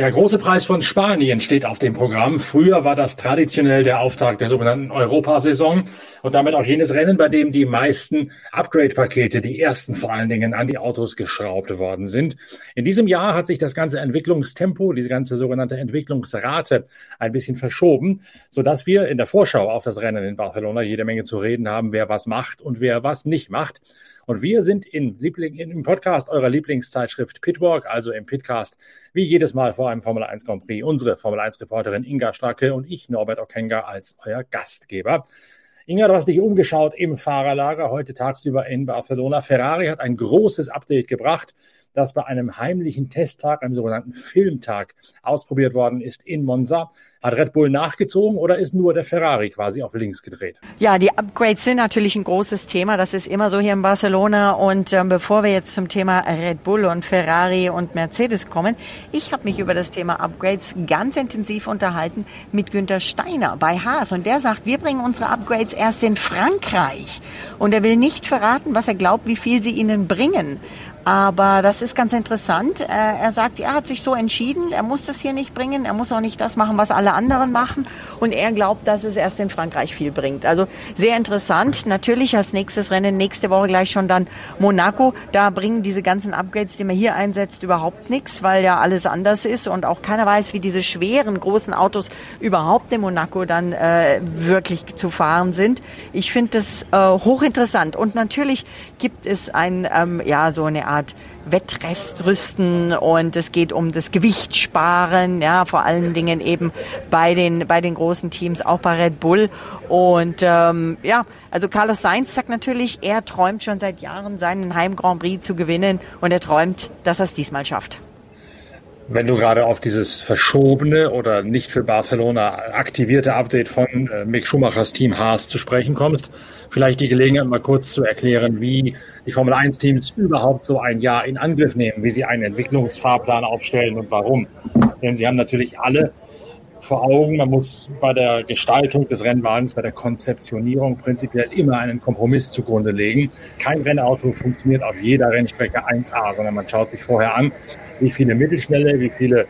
Der große Preis von Spanien steht auf dem Programm. Früher war das traditionell der Auftakt der sogenannten Europasaison und damit auch jenes Rennen, bei dem die meisten Upgrade-Pakete, die ersten vor allen Dingen, an die Autos geschraubt worden sind. In diesem Jahr hat sich das ganze Entwicklungstempo, diese ganze sogenannte Entwicklungsrate ein bisschen verschoben, sodass wir in der Vorschau auf das Rennen in Barcelona jede Menge zu reden haben, wer was macht und wer was nicht macht. Und wir sind in Liebling, im Podcast eurer Lieblingszeitschrift Pitwalk, also im Pitcast, wie jedes Mal vor einem Formel 1 Grand Prix, unsere Formel 1 Reporterin Inga Stracke und ich, Norbert Okenga, als euer Gastgeber. Inga, du hast dich umgeschaut im Fahrerlager heute tagsüber in Barcelona. Ferrari hat ein großes Update gebracht das bei einem heimlichen Testtag, einem sogenannten Filmtag, ausprobiert worden ist in Monza. Hat Red Bull nachgezogen oder ist nur der Ferrari quasi auf links gedreht? Ja, die Upgrades sind natürlich ein großes Thema. Das ist immer so hier in Barcelona. Und ähm, bevor wir jetzt zum Thema Red Bull und Ferrari und Mercedes kommen, ich habe mich über das Thema Upgrades ganz intensiv unterhalten mit Günther Steiner bei Haas. Und der sagt, wir bringen unsere Upgrades erst in Frankreich. Und er will nicht verraten, was er glaubt, wie viel sie ihnen bringen. Aber das ist ganz interessant. Äh, er sagt, er hat sich so entschieden, er muss das hier nicht bringen, er muss auch nicht das machen, was alle anderen machen. Und er glaubt, dass es erst in Frankreich viel bringt. Also sehr interessant. Natürlich als nächstes Rennen, nächste Woche gleich schon dann Monaco. Da bringen diese ganzen Upgrades, die man hier einsetzt, überhaupt nichts, weil ja alles anders ist und auch keiner weiß, wie diese schweren, großen Autos überhaupt in Monaco dann äh, wirklich zu fahren sind. Ich finde das äh, hochinteressant. Und natürlich gibt es ein, ähm, ja, so eine Art Wettrüsten und es geht um das Gewicht sparen, ja, vor allen Dingen eben bei den, bei den großen Teams, auch bei Red Bull. Und ähm, ja, also Carlos Sainz sagt natürlich, er träumt schon seit Jahren seinen Heim Grand Prix zu gewinnen und er träumt, dass er es diesmal schafft. Wenn du gerade auf dieses verschobene oder nicht für Barcelona aktivierte Update von äh, Mick Schumachers Team Haas zu sprechen kommst, vielleicht die Gelegenheit mal kurz zu erklären, wie die Formel 1 Teams überhaupt so ein Jahr in Angriff nehmen, wie sie einen Entwicklungsfahrplan aufstellen und warum. Denn sie haben natürlich alle vor Augen, man muss bei der Gestaltung des Rennwagens, bei der Konzeptionierung prinzipiell immer einen Kompromiss zugrunde legen. Kein Rennauto funktioniert auf jeder Rennstrecke 1A, sondern man schaut sich vorher an, wie viele mittelschnelle, wie viele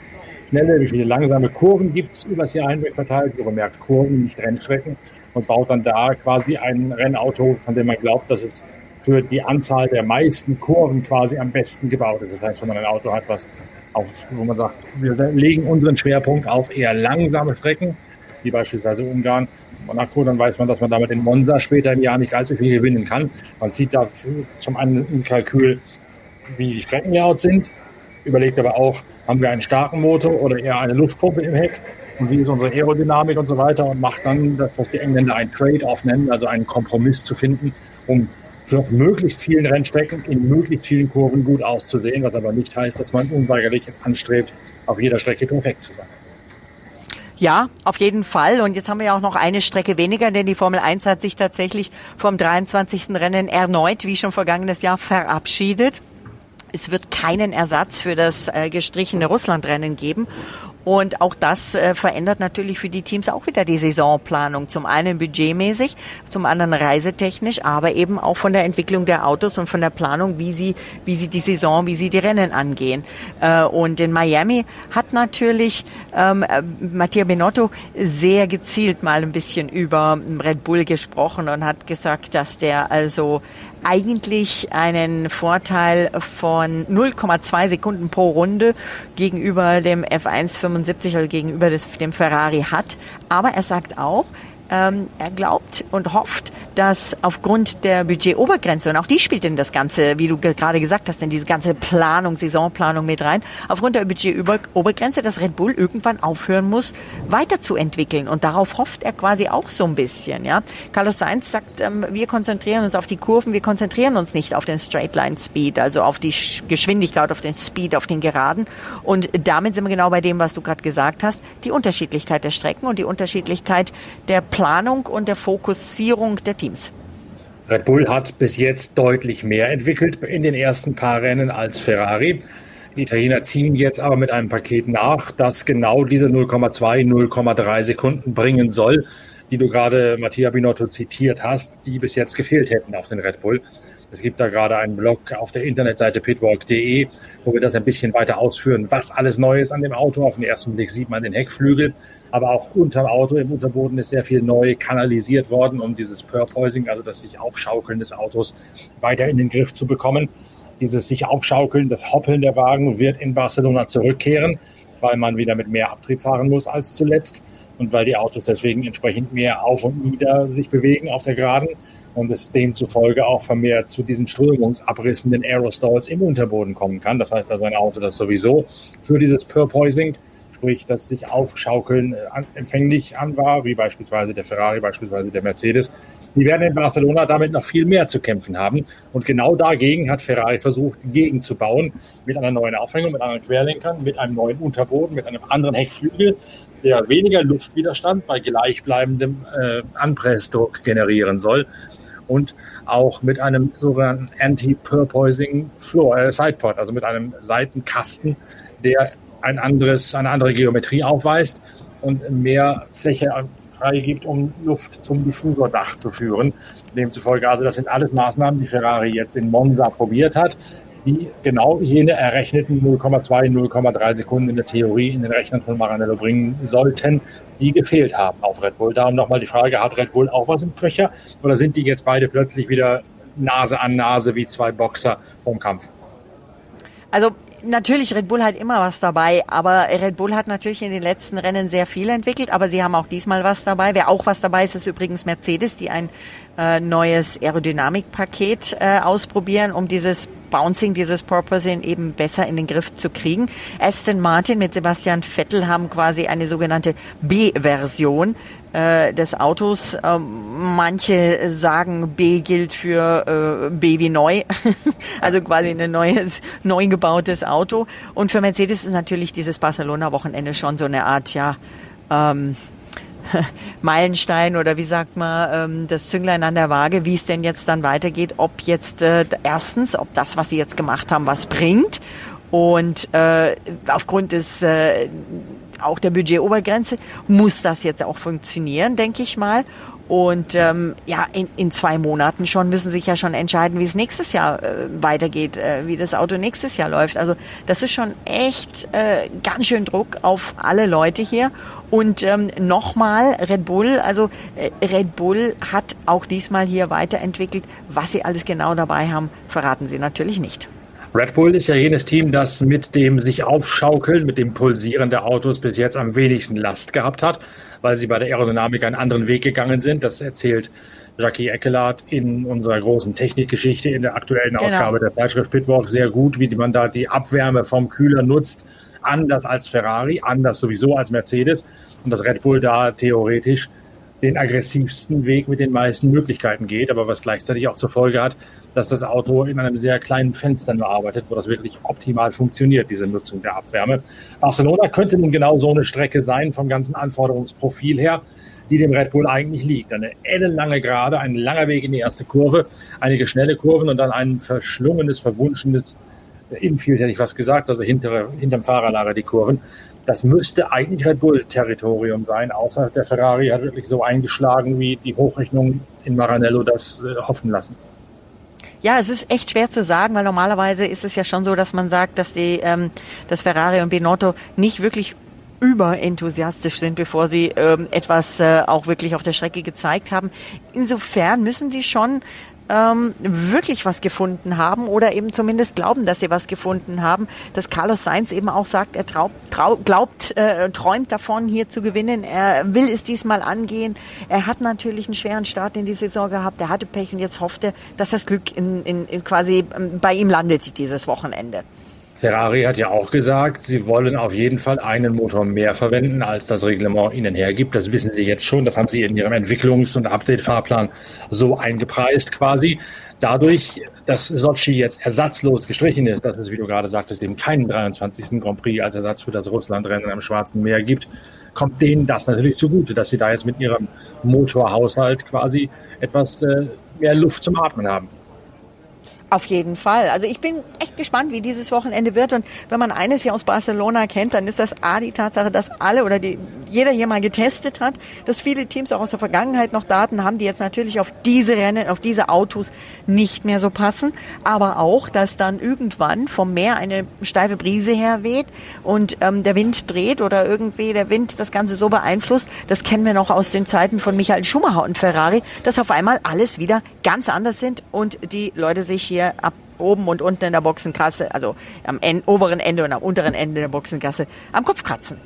schnelle, wie viele langsame Kurven gibt es übers Jahr hinweg verteilt, merkt Kurven, nicht Rennstrecken und baut dann da quasi ein Rennauto, von dem man glaubt, dass es für die Anzahl der meisten Kurven quasi am besten gebaut ist. Das heißt, wenn man ein Auto hat, was auf, wo man sagt, wir legen unseren Schwerpunkt auf eher langsame Strecken, wie beispielsweise Ungarn, Monaco, dann weiß man, dass man damit in Monza später im Jahr nicht allzu viel gewinnen kann. Man sieht da zum einen im Kalkül, wie die Streckenlayout sind, überlegt aber auch, haben wir einen starken Motor oder eher eine Luftpumpe im Heck und wie ist unsere Aerodynamik und so weiter und macht dann das, was die Engländer ein Trade-off nennen, also einen Kompromiss zu finden, um für auf möglichst vielen Rennstrecken in möglichst vielen Kurven gut auszusehen, was aber nicht heißt, dass man unweigerlich anstrebt, auf jeder Strecke perfekt zu sein. Ja, auf jeden Fall. Und jetzt haben wir ja auch noch eine Strecke weniger, denn die Formel 1 hat sich tatsächlich vom 23. Rennen erneut, wie schon vergangenes Jahr, verabschiedet. Es wird keinen Ersatz für das äh, gestrichene Russlandrennen geben. Und auch das äh, verändert natürlich für die Teams auch wieder die Saisonplanung. Zum einen budgetmäßig, zum anderen reisetechnisch, aber eben auch von der Entwicklung der Autos und von der Planung, wie sie, wie sie die Saison, wie sie die Rennen angehen. Äh, und in Miami hat natürlich ähm, äh, Mattia Benotto sehr gezielt mal ein bisschen über Red Bull gesprochen und hat gesagt, dass der also eigentlich einen Vorteil von 0,2 Sekunden pro Runde gegenüber dem F1 75, also gegenüber des, dem Ferrari hat. Aber er sagt auch, ähm, er glaubt und hofft, dass aufgrund der Budgetobergrenze, und auch die spielt in das Ganze, wie du gerade gesagt hast, in diese ganze Planung, Saisonplanung mit rein, aufgrund der Budgetobergrenze, dass Red Bull irgendwann aufhören muss, weiterzuentwickeln. Und darauf hofft er quasi auch so ein bisschen. Ja? Carlos Sainz sagt, ähm, wir konzentrieren uns auf die Kurven, wir konzentrieren uns nicht auf den Straightline Speed, also auf die Geschwindigkeit, auf den Speed, auf den Geraden. Und damit sind wir genau bei dem, was du gerade gesagt hast, die Unterschiedlichkeit der Strecken und die Unterschiedlichkeit der Planung Planung und der Fokussierung der Teams. Red Bull hat bis jetzt deutlich mehr entwickelt in den ersten paar Rennen als Ferrari. Die Italiener ziehen jetzt aber mit einem Paket nach, das genau diese 0,2, 0,3 Sekunden bringen soll. die du gerade Mattia Binotto zitiert hast, die bis jetzt gefehlt hätten auf den Red Bull. Es gibt da gerade einen Blog auf der Internetseite pitwalk.de, wo wir das ein bisschen weiter ausführen, was alles neu ist an dem Auto. Auf den ersten Blick sieht man den Heckflügel, aber auch unterm Auto, im Unterboden ist sehr viel neu kanalisiert worden, um dieses Purpoising, also das sich Aufschaukeln des Autos, weiter in den Griff zu bekommen. Dieses sich Aufschaukeln, das Hoppeln der Wagen wird in Barcelona zurückkehren, weil man wieder mit mehr Abtrieb fahren muss als zuletzt und weil die Autos deswegen entsprechend mehr auf und nieder sich bewegen auf der Geraden und es demzufolge auch vermehrt zu diesen Strömungsabrissen, den Aerostalls im Unterboden kommen kann. Das heißt also ein Auto, das sowieso für dieses Purpoising, sprich das sich aufschaukeln, äh, empfänglich an war, wie beispielsweise der Ferrari, beispielsweise der Mercedes, die werden in Barcelona damit noch viel mehr zu kämpfen haben. Und genau dagegen hat Ferrari versucht, gegenzubauen, mit einer neuen Aufhängung, mit anderen Querlenkern, mit einem neuen Unterboden, mit einem anderen Heckflügel, der weniger Luftwiderstand bei gleichbleibendem äh, Anpressdruck generieren soll und auch mit einem sogenannten Anti-Purpoising Floor, äh, Sidepod, also mit einem Seitenkasten, der ein anderes, eine andere Geometrie aufweist und mehr Fläche freigibt, um Luft zum Diffusordach zu führen. Demzufolge, also das sind alles Maßnahmen, die Ferrari jetzt in Monza probiert hat die genau jene errechneten 0,2, 0,3 Sekunden in der Theorie in den Rechnern von Maranello bringen sollten, die gefehlt haben auf Red Bull. Darum nochmal die Frage, hat Red Bull auch was im Köcher oder sind die jetzt beide plötzlich wieder Nase an Nase wie zwei Boxer vom Kampf? Also natürlich, Red Bull hat immer was dabei, aber Red Bull hat natürlich in den letzten Rennen sehr viel entwickelt, aber sie haben auch diesmal was dabei. Wer auch was dabei ist, ist übrigens Mercedes, die ein äh, neues Aerodynamikpaket äh, ausprobieren, um dieses Bouncing, dieses Porpoising eben besser in den Griff zu kriegen. Aston Martin mit Sebastian Vettel haben quasi eine sogenannte B-Version äh, des Autos. Ähm, manche sagen, B gilt für äh, B wie neu, also quasi ein neues, neu gebautes Auto. Und für Mercedes ist natürlich dieses Barcelona-Wochenende schon so eine Art, ja, ähm, Meilenstein oder wie sagt man, ähm, das Zünglein an der Waage, wie es denn jetzt dann weitergeht, ob jetzt äh, erstens, ob das, was sie jetzt gemacht haben, was bringt und äh, aufgrund des äh, auch der Budgetobergrenze muss das jetzt auch funktionieren, denke ich mal. Und ähm, ja, in, in zwei Monaten schon müssen sich ja schon entscheiden, wie es nächstes Jahr äh, weitergeht, äh, wie das Auto nächstes Jahr läuft. Also das ist schon echt äh, ganz schön Druck auf alle Leute hier. Und ähm, nochmal, Red Bull, also äh, Red Bull hat auch diesmal hier weiterentwickelt. Was sie alles genau dabei haben, verraten sie natürlich nicht. Red Bull ist ja jenes Team, das mit dem sich aufschaukeln, mit dem Pulsieren der Autos bis jetzt am wenigsten Last gehabt hat, weil sie bei der Aerodynamik einen anderen Weg gegangen sind. Das erzählt Jackie Eckelard in unserer großen Technikgeschichte in der aktuellen genau. Ausgabe der Zeitschrift Pitwalk sehr gut, wie man da die Abwärme vom Kühler nutzt. Anders als Ferrari, anders sowieso als Mercedes. Und das Red Bull da theoretisch den aggressivsten Weg mit den meisten Möglichkeiten geht, aber was gleichzeitig auch zur Folge hat, dass das Auto in einem sehr kleinen Fenster nur arbeitet, wo das wirklich optimal funktioniert, diese Nutzung der Abwärme. Barcelona könnte nun genau so eine Strecke sein vom ganzen Anforderungsprofil her, die dem Red Bull eigentlich liegt. Eine ellenlange Gerade, ein langer Weg in die erste Kurve, einige schnelle Kurven und dann ein verschlungenes, verwunschenes Infield, hätte ich was gesagt, also hintere, hinterm Fahrerlager die Kurven. Das müsste eigentlich Red Bull-Territorium sein, außer der Ferrari hat wirklich so eingeschlagen, wie die Hochrechnung in Maranello das äh, hoffen lassen. Ja, es ist echt schwer zu sagen, weil normalerweise ist es ja schon so, dass man sagt, dass die, ähm, dass Ferrari und Binotto nicht wirklich überenthusiastisch sind, bevor sie ähm, etwas äh, auch wirklich auf der Strecke gezeigt haben. Insofern müssen sie schon ähm, wirklich was gefunden haben oder eben zumindest glauben, dass sie was gefunden haben. Dass Carlos Sainz eben auch sagt, er traut, trau, glaubt, äh, träumt davon, hier zu gewinnen. Er will es diesmal angehen. Er hat natürlich einen schweren Start in die Saison gehabt. Er hatte Pech und jetzt hoffte, dass das Glück in, in, in quasi ähm, bei ihm landet dieses Wochenende. Ferrari hat ja auch gesagt, sie wollen auf jeden Fall einen Motor mehr verwenden, als das Reglement ihnen hergibt. Das wissen sie jetzt schon. Das haben sie in ihrem Entwicklungs- und Update-Fahrplan so eingepreist quasi. Dadurch, dass Sochi jetzt ersatzlos gestrichen ist, dass es, wie du gerade sagtest, eben keinen 23. Grand Prix als Ersatz für das Russlandrennen am Schwarzen Meer gibt, kommt denen das natürlich zugute, dass sie da jetzt mit ihrem Motorhaushalt quasi etwas äh, mehr Luft zum Atmen haben. Auf jeden Fall. Also ich bin echt gespannt, wie dieses Wochenende wird. Und wenn man eines hier aus Barcelona kennt, dann ist das A, die Tatsache, dass alle oder die, jeder hier mal getestet hat, dass viele Teams auch aus der Vergangenheit noch Daten haben, die jetzt natürlich auf diese Rennen, auf diese Autos nicht mehr so passen. Aber auch, dass dann irgendwann vom Meer eine steife Brise herweht und ähm, der Wind dreht oder irgendwie der Wind das Ganze so beeinflusst. Das kennen wir noch aus den Zeiten von Michael Schumacher und Ferrari, dass auf einmal alles wieder ganz anders sind und die Leute sich hier hier ab oben und unten in der Boxenkasse, also am en oberen Ende und am unteren Ende der Boxenkasse, am Kopf kratzen.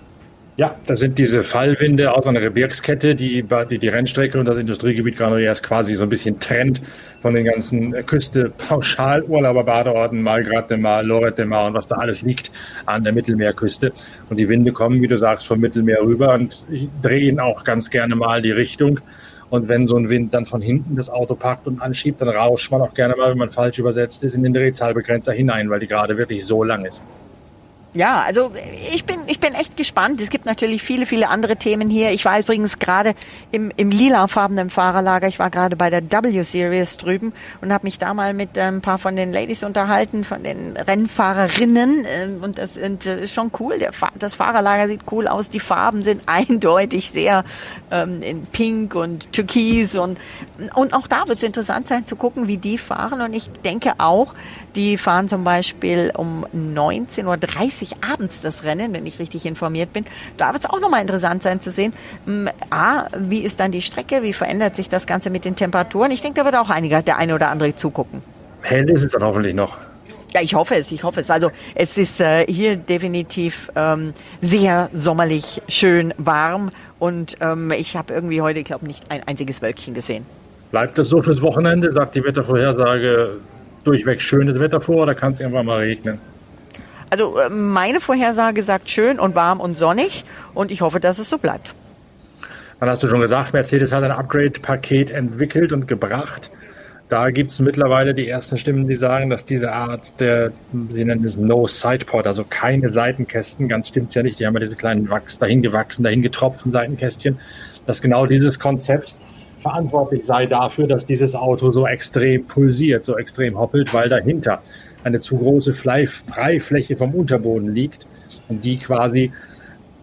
Ja, das sind diese Fallwinde aus einer Gebirgskette, die die, die Rennstrecke und das Industriegebiet Granollers quasi so ein bisschen trennt von den ganzen Küste, Pauschalurlauber, Badeorten, Malgrat de Mar, Lorette de Mar und was da alles liegt an der Mittelmeerküste. Und die Winde kommen, wie du sagst, vom Mittelmeer rüber und drehen auch ganz gerne mal die Richtung. Und wenn so ein Wind dann von hinten das Auto packt und anschiebt, dann rauscht man auch gerne mal, wenn man falsch übersetzt ist, in den Drehzahlbegrenzer hinein, weil die gerade wirklich so lang ist. Ja, also ich bin, ich bin echt gespannt. Es gibt natürlich viele, viele andere Themen hier. Ich war übrigens gerade im, im lilafarbenen Fahrerlager. Ich war gerade bei der W-Series drüben und habe mich da mal mit ein paar von den Ladies unterhalten, von den Rennfahrerinnen. Ähm, und das ist äh, schon cool. Das Fahrerlager sieht cool aus. Die Farben sind eindeutig sehr ähm, in Pink und Türkis. Und, und auch da wird es interessant sein zu gucken, wie die fahren. Und ich denke auch, die fahren zum Beispiel um 19.30 Uhr abends das Rennen, wenn ich richtig informiert bin. Da wird es auch nochmal interessant sein zu sehen, A, wie ist dann die Strecke, wie verändert sich das Ganze mit den Temperaturen. Ich denke, da wird auch einiger, der eine oder andere zugucken. Hell ist es dann hoffentlich noch. Ja, ich hoffe es, ich hoffe es. Also es ist äh, hier definitiv ähm, sehr sommerlich, schön warm und ähm, ich habe irgendwie heute, ich glaube, nicht ein einziges Wölkchen gesehen. Bleibt das so fürs Wochenende? Sagt die Wettervorhersage durchweg schönes Wetter vor oder kann es irgendwann mal regnen? Also äh, meine Vorhersage sagt schön und warm und sonnig und ich hoffe, dass es so bleibt. Dann hast du schon gesagt, Mercedes hat ein Upgrade-Paket entwickelt und gebracht. Da gibt es mittlerweile die ersten Stimmen, die sagen, dass diese Art der, sie nennen es No Sidepod, also keine Seitenkästen, ganz stimmt es ja nicht, die haben ja diese kleinen Wachs, dahin gewachsen, dahin getropften Seitenkästchen, dass genau dieses Konzept verantwortlich sei dafür, dass dieses Auto so extrem pulsiert, so extrem hoppelt, weil dahinter eine zu große Freifläche vom Unterboden liegt und die quasi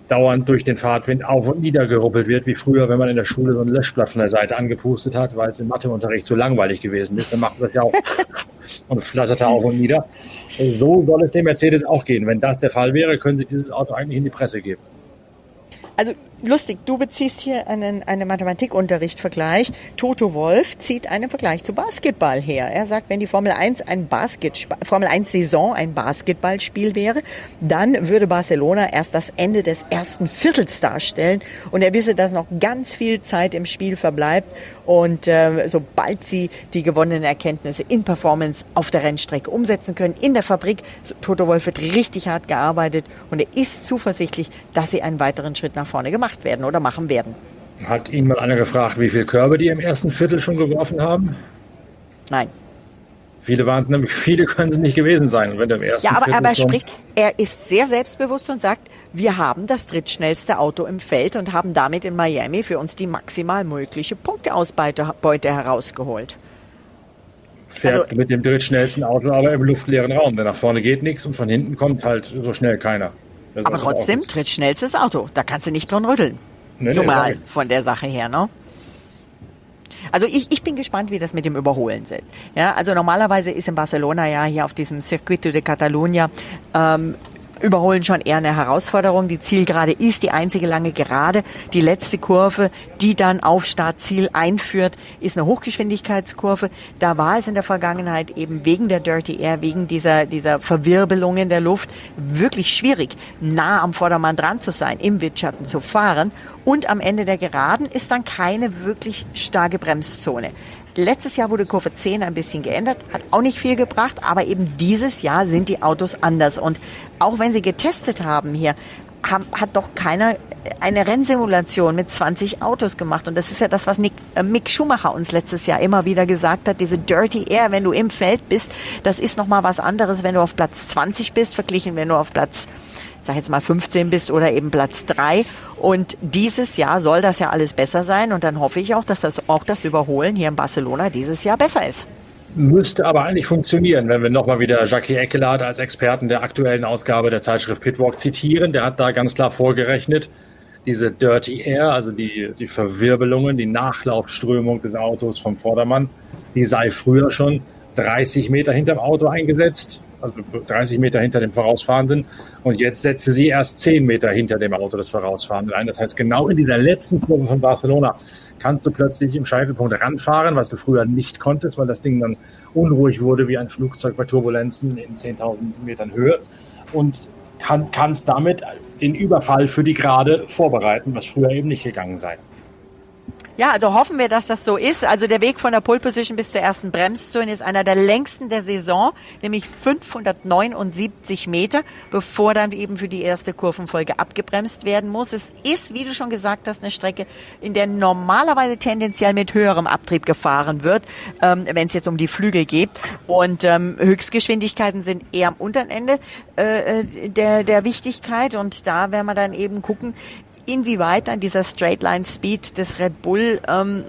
dauernd durch den Fahrtwind auf und nieder geruppelt wird, wie früher, wenn man in der Schule so ein Löschblatt von der Seite angepustet hat, weil es im Matheunterricht zu langweilig gewesen ist. Dann macht man das ja auch und flattert auf und nieder. So soll es dem Mercedes auch gehen. Wenn das der Fall wäre, können Sie dieses Auto eigentlich in die Presse geben. Also lustig, du beziehst hier einen, einen Mathematikunterricht-Vergleich. Toto Wolf zieht einen Vergleich zu Basketball her. Er sagt, wenn die Formel 1 ein Basket, Formel 1 Saison ein Basketballspiel wäre, dann würde Barcelona erst das Ende des ersten Viertels darstellen. Und er wisse, dass noch ganz viel Zeit im Spiel verbleibt. Und äh, sobald sie die gewonnenen Erkenntnisse in Performance auf der Rennstrecke umsetzen können, in der Fabrik, Toto Wolf wird richtig hart gearbeitet und er ist zuversichtlich, dass sie einen weiteren Schritt nach vorne gemacht gemacht werden oder machen werden. Hat ihn mal einer gefragt, wie viele Körbe die im ersten Viertel schon geworfen haben? Nein. Viele waren es nämlich, viele können es nicht gewesen sein. Wenn im ersten ja, aber, aber er spricht, er ist sehr selbstbewusst und sagt, wir haben das drittschnellste Auto im Feld und haben damit in Miami für uns die maximal mögliche Punkteausbeute herausgeholt. Fährt also, mit dem drittschnellsten Auto aber im luftleeren Raum, denn nach vorne geht nichts und von hinten kommt halt so schnell keiner. Das aber trotzdem, drittschnellstes Auto. Da kannst du nicht dran rütteln. Nee, Zumal nee, von der Sache her, ne? Also ich, ich bin gespannt, wie das mit dem Überholen sind. Ja, also normalerweise ist in Barcelona ja hier auf diesem Circuito de Catalunya ähm, Überholen schon eher eine Herausforderung. Die Zielgerade ist die einzige lange Gerade. Die letzte Kurve, die dann auf Startziel einführt, ist eine Hochgeschwindigkeitskurve. Da war es in der Vergangenheit eben wegen der Dirty Air, wegen dieser, dieser Verwirbelung in der Luft wirklich schwierig, nah am Vordermann dran zu sein, im Windschatten zu fahren. Und am Ende der Geraden ist dann keine wirklich starke Bremszone. Letztes Jahr wurde Kurve 10 ein bisschen geändert, hat auch nicht viel gebracht, aber eben dieses Jahr sind die Autos anders. Und auch wenn sie getestet haben hier, haben, hat doch keiner eine Rennsimulation mit 20 Autos gemacht. Und das ist ja das, was Nick, äh, Mick Schumacher uns letztes Jahr immer wieder gesagt hat. Diese Dirty Air, wenn du im Feld bist, das ist nochmal was anderes, wenn du auf Platz 20 bist, verglichen, wenn du auf Platz sag jetzt mal 15 bist oder eben Platz 3. Und dieses Jahr soll das ja alles besser sein und dann hoffe ich auch, dass das auch das Überholen hier in Barcelona dieses Jahr besser ist. Müsste aber eigentlich funktionieren, wenn wir nochmal wieder Jackie Eckelard als Experten der aktuellen Ausgabe der Zeitschrift Pitwalk zitieren. Der hat da ganz klar vorgerechnet, diese Dirty Air, also die, die Verwirbelungen, die Nachlaufströmung des Autos vom Vordermann, die sei früher schon 30 Meter hinterm Auto eingesetzt, also 30 Meter hinter dem Vorausfahrenden. Und jetzt setze sie erst 10 Meter hinter dem Auto des Vorausfahrenden ein. Das heißt, genau in dieser letzten Kurve von Barcelona kannst du plötzlich im Scheitelpunkt ranfahren, was du früher nicht konntest, weil das Ding dann unruhig wurde wie ein Flugzeug bei Turbulenzen in 10.000 Metern Höhe. Und kann, kannst damit den Überfall für die Gerade vorbereiten, was früher eben nicht gegangen sei. Ja, also hoffen wir, dass das so ist. Also der Weg von der Pole Position bis zur ersten Bremszone ist einer der längsten der Saison, nämlich 579 Meter, bevor dann eben für die erste Kurvenfolge abgebremst werden muss. Es ist, wie du schon gesagt hast, eine Strecke, in der normalerweise tendenziell mit höherem Abtrieb gefahren wird, ähm, wenn es jetzt um die Flügel geht. Und ähm, Höchstgeschwindigkeiten sind eher am unteren Ende äh, äh der, der Wichtigkeit. Und da werden wir dann eben gucken, inwieweit dann dieser Straightline Speed des Red Bull ähm,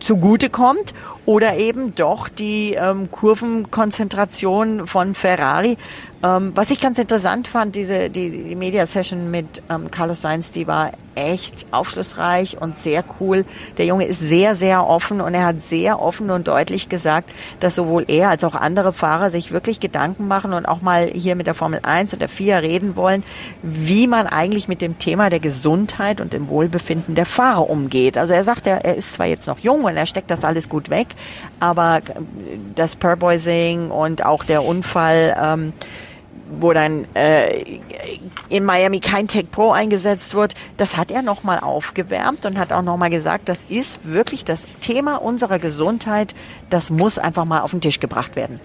zugute kommt oder eben doch die ähm, Kurvenkonzentration von Ferrari. Ähm, was ich ganz interessant fand, diese die, die Media Session mit ähm, Carlos Sainz, die war echt aufschlussreich und sehr cool. Der Junge ist sehr sehr offen und er hat sehr offen und deutlich gesagt, dass sowohl er als auch andere Fahrer sich wirklich Gedanken machen und auch mal hier mit der Formel 1 oder 4 reden wollen, wie man eigentlich mit dem Thema der Gesundheit und dem Wohlbefinden der Fahrer umgeht. Also er sagt, er, er ist zwar jetzt noch jung und er steckt das alles gut weg, aber das Purpoising und auch der Unfall ähm, wo dann äh, in Miami kein Tech Pro eingesetzt wird, das hat er nochmal aufgewärmt und hat auch nochmal gesagt, das ist wirklich das Thema unserer Gesundheit, das muss einfach mal auf den Tisch gebracht werden.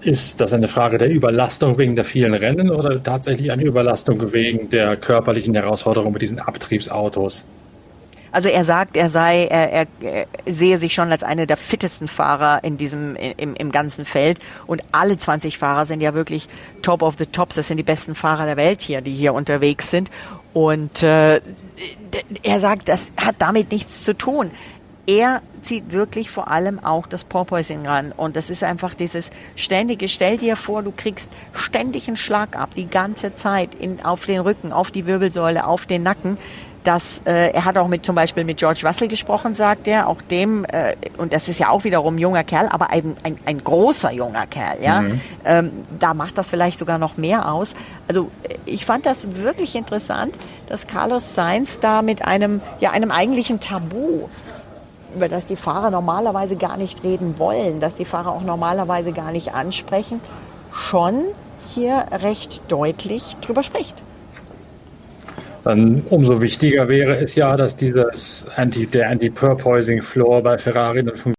Ist das eine Frage der Überlastung wegen der vielen Rennen oder tatsächlich eine Überlastung wegen der körperlichen Herausforderung mit diesen Abtriebsautos? Also er sagt, er sei, er, er, sehe sich schon als einer der fittesten Fahrer in diesem, im, im ganzen Feld. Und alle 20 Fahrer sind ja wirklich top of the tops. Das sind die besten Fahrer der Welt hier, die hier unterwegs sind. Und äh, er sagt, das hat damit nichts zu tun. Er zieht wirklich vor allem auch das Porpoising ran. Und das ist einfach dieses ständige, stell dir vor, du kriegst ständig einen Schlag ab, die ganze Zeit in, auf den Rücken, auf die Wirbelsäule, auf den Nacken dass äh, er hat auch mit zum Beispiel mit George Russell gesprochen, sagt er, auch dem äh, und das ist ja auch wiederum junger Kerl, aber ein, ein, ein großer junger Kerl, ja, mhm. ähm, da macht das vielleicht sogar noch mehr aus. Also ich fand das wirklich interessant, dass Carlos Sainz da mit einem ja einem eigentlichen Tabu über das die Fahrer normalerweise gar nicht reden wollen, dass die Fahrer auch normalerweise gar nicht ansprechen, schon hier recht deutlich drüber spricht dann umso wichtiger wäre es ja, dass dieses Anti, der Anti-Purpoising-Floor bei Ferrari dann funktioniert.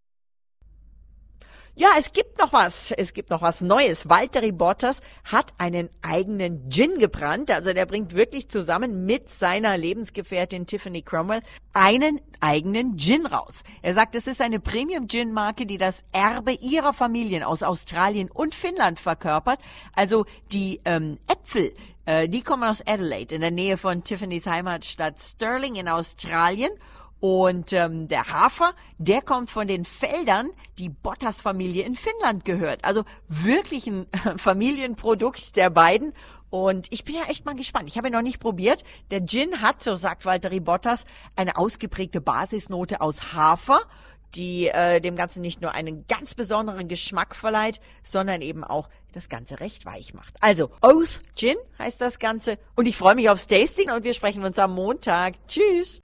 Ja, es gibt noch was. Es gibt noch was Neues. Valtteri Bottas hat einen eigenen Gin gebrannt. Also der bringt wirklich zusammen mit seiner Lebensgefährtin Tiffany Cromwell einen eigenen Gin raus. Er sagt, es ist eine Premium Gin Marke, die das Erbe ihrer Familien aus Australien und Finnland verkörpert. Also die ähm, Äpfel, äh, die kommen aus Adelaide, in der Nähe von Tiffany's Heimatstadt Stirling in Australien. Und ähm, der Hafer, der kommt von den Feldern, die Bottas-Familie in Finnland gehört. Also wirklich ein Familienprodukt der beiden. Und ich bin ja echt mal gespannt. Ich habe ihn noch nicht probiert. Der Gin hat, so sagt Valtteri Bottas, eine ausgeprägte Basisnote aus Hafer, die äh, dem Ganzen nicht nur einen ganz besonderen Geschmack verleiht, sondern eben auch das Ganze recht weich macht. Also, Oath Gin heißt das Ganze. Und ich freue mich aufs Tasting und wir sprechen uns am Montag. Tschüss!